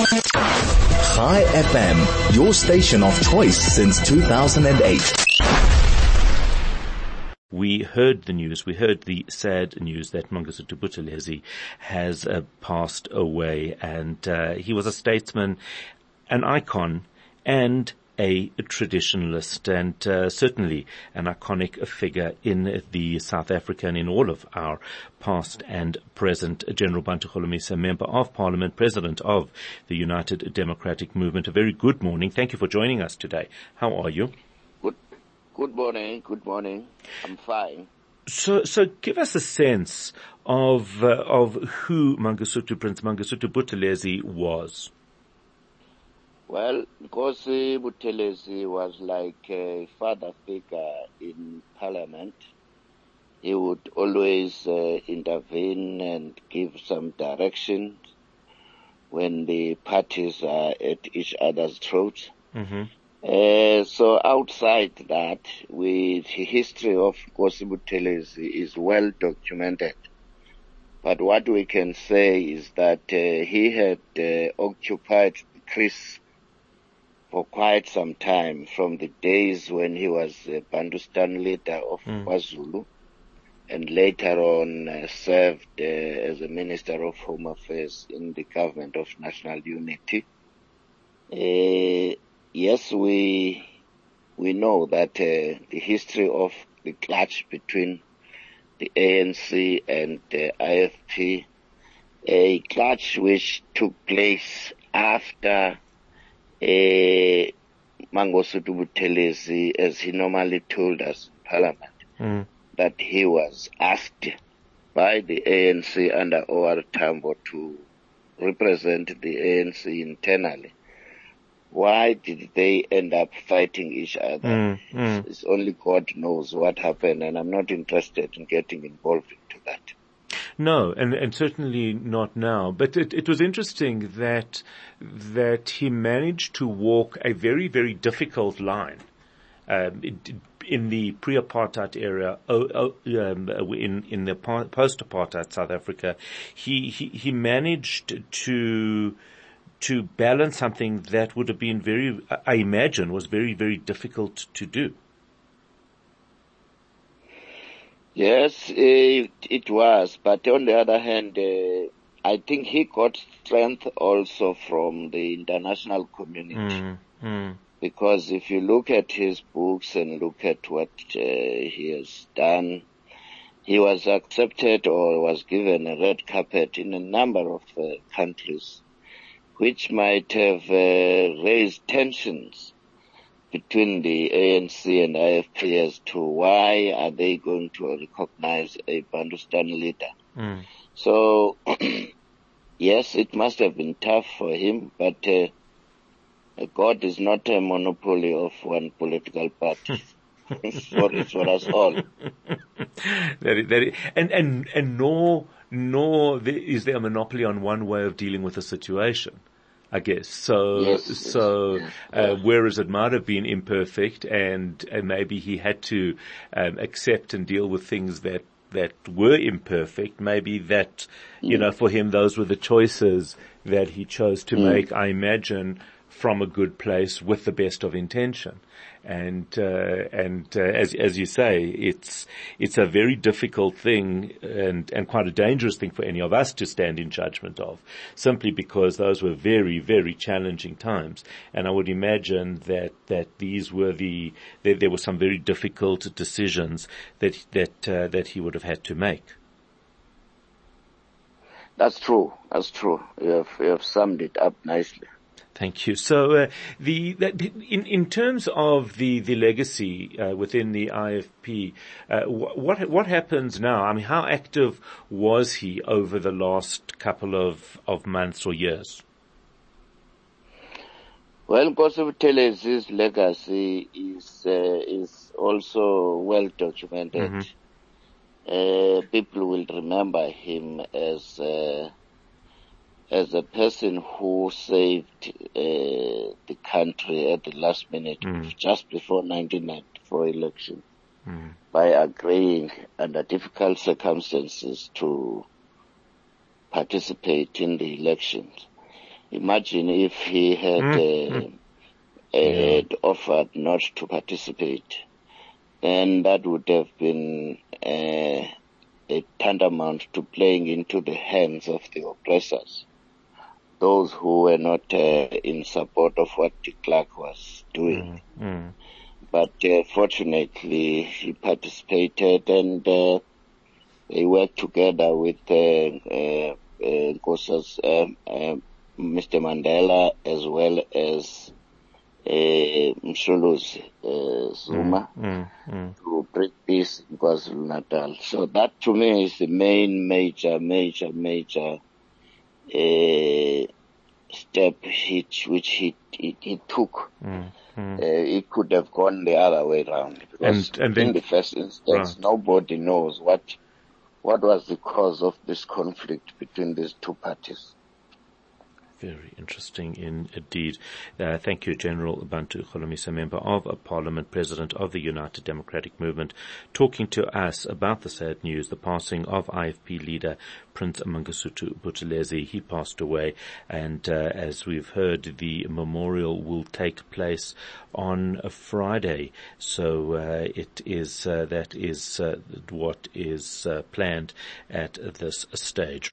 Chai FM, your station of choice since 2008. We heard the news, we heard the sad news that Mangosuthu Buthelezi has uh, passed away and uh, he was a statesman, an icon and a traditionalist and uh, certainly an iconic figure in the South Africa and in all of our past and present. General Bantu Holomisa, Member of Parliament, President of the United Democratic Movement. A very good morning. Thank you for joining us today. How are you? Good, good morning. Good morning. I'm fine. So, so give us a sense of uh, of who Mangosuthu Prince Mangosuthu Buthelezi was. Well, Nkosi Buthelezi was like a father figure in parliament. He would always uh, intervene and give some direction when the parties are at each other's throats. Mm-hmm. Uh, so outside that, with the history of Nkosi Buthelezi is well documented. But what we can say is that uh, he had uh, occupied Chris for quite some time, from the days when he was a Bantustan leader of mm. KwaZulu, and later on uh, served uh, as a Minister of Home Affairs in the government of national unity. Uh, yes, we we know that uh, the history of the clash between the ANC and the IFP, a clash which took place after uh, Mangosuthu Buthelezi, as he normally told us in Parliament, mm. that he was asked by the ANC under OR Tambo to represent the ANC internally. Why did they end up fighting each other? Mm, mm. It's, it's only God knows what happened, and I'm not interested in getting involved into that. No, and, and certainly not now. But it, it was interesting that that he managed to walk a very, very difficult line. Um, in the pre-apartheid era, um, in in the post-apartheid South Africa, he, he he managed to to balance something that would have been very, I imagine, was very very difficult to do. Yes, it, it was, but on the other hand, uh, I think he got strength also from the international community. Mm, mm. Because if you look at his books and look at what uh, he has done, he was accepted or was given a red carpet in a number of uh, countries, which might have uh, raised tensions between the ANC and IFP as to why are they going to recognize a Bantustan leader. Mm. So, yes, it must have been tough for him, but uh, God is not a monopoly of one political party. for, for us all. that is, and, and, and nor, nor is there a monopoly on one way of dealing with a situation. I guess. So, yes, so, yes, uh, whereas it might have been imperfect and, and maybe he had to, um, accept and deal with things that, that were imperfect, maybe that, you Mm. know, for him those were the choices that he chose to Mm. make, I imagine, from a good place with the best of intention. And, uh, and, uh, as, as you say, it's, it's a very difficult thing and, and quite a dangerous thing for any of us to stand in judgment of, simply because those were very, very challenging times. And I would imagine that, that these were the, there, there were some very difficult decisions that, that, uh, that he would have had to make. That's true. That's true. You have, you have summed it up nicely. Thank you. So, uh, the, that, in in terms of the the legacy uh, within the IFP, uh, what what happens now? I mean, how active was he over the last couple of of months or years? Well, Buthelezi's legacy is uh, is also well documented. Mhm. Uh, people will remember him as uh, as a person who saved uh, the country at the last minute, Mm. just before 1994 election, Mm. by agreeing under difficult circumstances to participate in the elections. imagine if he had, Mm, uh, uh, had offered not to participate, then that would have been uh, a tantamount to playing into the hands of the oppressors, those who were not uh, in support of what de Klerk was doing. Mm. But uh, fortunately, he participated and uh, they worked together with uh, uh, uh, um, Mr. Mandela as well as uh, Msholozi uh, Zuma Mm. Mm. to bring peace in KwaZulu Natal. So that to me is the main major, major, major uh, step which, which he, he, he took. Mm. Mm. Uh, it could have gone the other way around because And- and then- in the first instance, Right. nobody knows what what was the cause of this conflict between these two parties. Very interesting indeed. Uh, thank you, General Bantu Holomisa, Member of Parliament, President of the United Democratic Movement, talking to us about the sad news, the passing of IFP leader Prince Mangosuthu Buthelezi. He passed away, and uh, as we've heard, the memorial will take place on a Friday. So uh, it is uh, that is uh, what is uh, planned at this stage.